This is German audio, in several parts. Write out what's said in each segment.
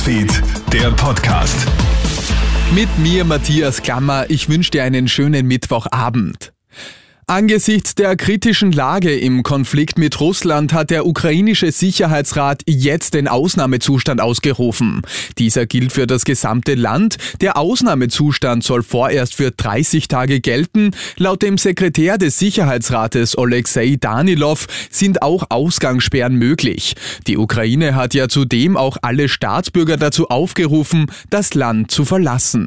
Newsfeed, der Podcast. Mit mir Matthias Klammer, ich wünsche dir einen schönen Mittwochabend. Angesichts der kritischen Lage im Konflikt mit Russland hat der ukrainische Sicherheitsrat jetzt den Ausnahmezustand ausgerufen. Dieser gilt für das gesamte Land. Der Ausnahmezustand soll vorerst für 30 Tage gelten. Laut dem Sekretär des Sicherheitsrates Alexei Danilov sind auch Ausgangssperren möglich. Die Ukraine hat ja zudem auch alle Staatsbürger dazu aufgerufen, das Land zu verlassen.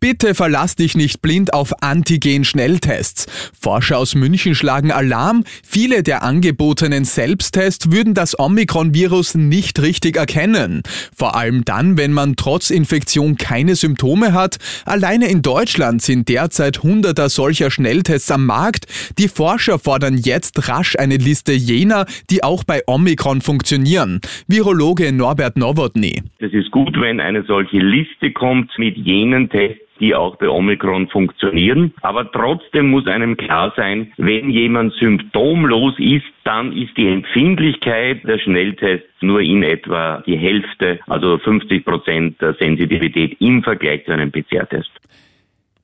Bitte verlass dich nicht blind auf Antigen-Schnelltests. Forscher aus München schlagen Alarm. Viele der angebotenen Selbsttests würden das Omikron-Virus nicht richtig erkennen. Vor allem dann, wenn man trotz Infektion keine Symptome hat. Alleine in Deutschland sind derzeit hunderter solcher Schnelltests am Markt. Die Forscher fordern jetzt rasch eine Liste jener, die auch bei Omikron funktionieren. Virologe Norbert Nowotny. Es ist gut, wenn eine solche Liste kommt mit jenen Tests, die auch bei Omikron funktionieren. Aber trotzdem muss einem klar sein, wenn jemand symptomlos ist, dann ist die Empfindlichkeit der Schnelltests nur in etwa die Hälfte, also 50 Prozent der Sensitivität im Vergleich zu einem PCR-Test.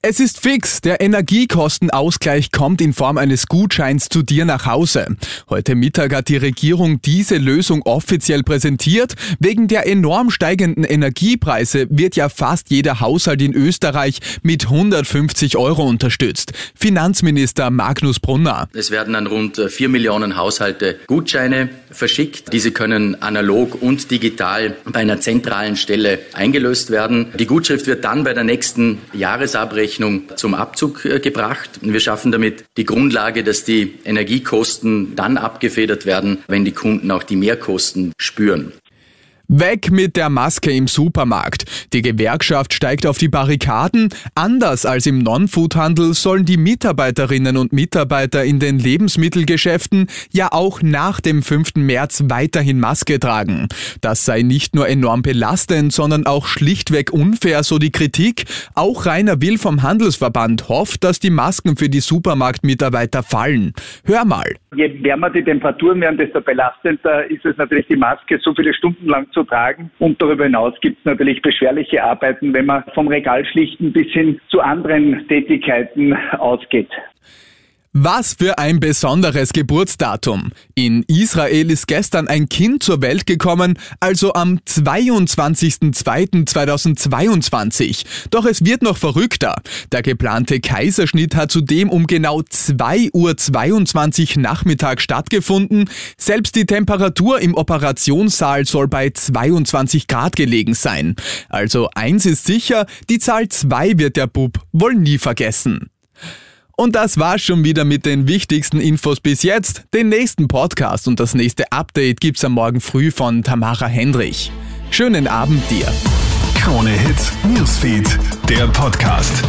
Es ist fix, der Energiekostenausgleich kommt in Form eines Gutscheins zu dir nach Hause. Heute Mittag hat die Regierung diese Lösung offiziell präsentiert. Wegen der enorm steigenden Energiepreise wird ja fast jeder Haushalt in Österreich mit 150 Euro unterstützt. Finanzminister Magnus Brunner. Es werden an rund 4 Millionen Haushalte Gutscheine verschickt. Diese können analog und digital bei einer zentralen Stelle eingelöst werden. Die Gutschrift wird dann bei der nächsten Jahresabrechnung Rechnung zum Abzug äh, gebracht. Wir schaffen damit die Grundlage, dass die Energiekosten dann abgefedert werden, wenn die Kunden auch die Mehrkosten spüren. Weg mit der Maske im Supermarkt. Die Gewerkschaft steigt auf die Barrikaden. Anders als im Non-Food-Handel sollen die Mitarbeiterinnen und Mitarbeiter in den Lebensmittelgeschäften ja auch nach dem 5. März weiterhin Maske tragen. Das sei nicht nur enorm belastend, sondern auch schlichtweg unfair, so die Kritik. Auch Rainer Will vom Handelsverband hofft, dass die Masken für die Supermarktmitarbeiter fallen. Hör mal. Je wärmer die Temperaturen werden, desto belastender ist es natürlich, die Maske so viele Stunden lang zu tragen. Und darüber hinaus gibt es natürlich beschwerliche Arbeiten, wenn man vom Regalschlichten bis hin zu anderen Tätigkeiten ausgeht. Was für ein besonderes Geburtsdatum. In Israel ist gestern ein Kind zur Welt gekommen, also am 22.02.2022. Doch es wird noch verrückter. Der geplante Kaiserschnitt hat zudem um genau 2.22 Uhr Nachmittag stattgefunden. Selbst die Temperatur im Operationssaal soll bei 22 Grad gelegen sein. Also eins ist sicher, die Zahl 2 wird der Bub wohl nie vergessen. Und das war's schon wieder mit den wichtigsten Infos bis jetzt. Den nächsten Podcast und das nächste Update gibt's am Morgen früh von Tamara Hendrich. Schönen Abend dir. Krone Hits, Newsfeed, der Podcast.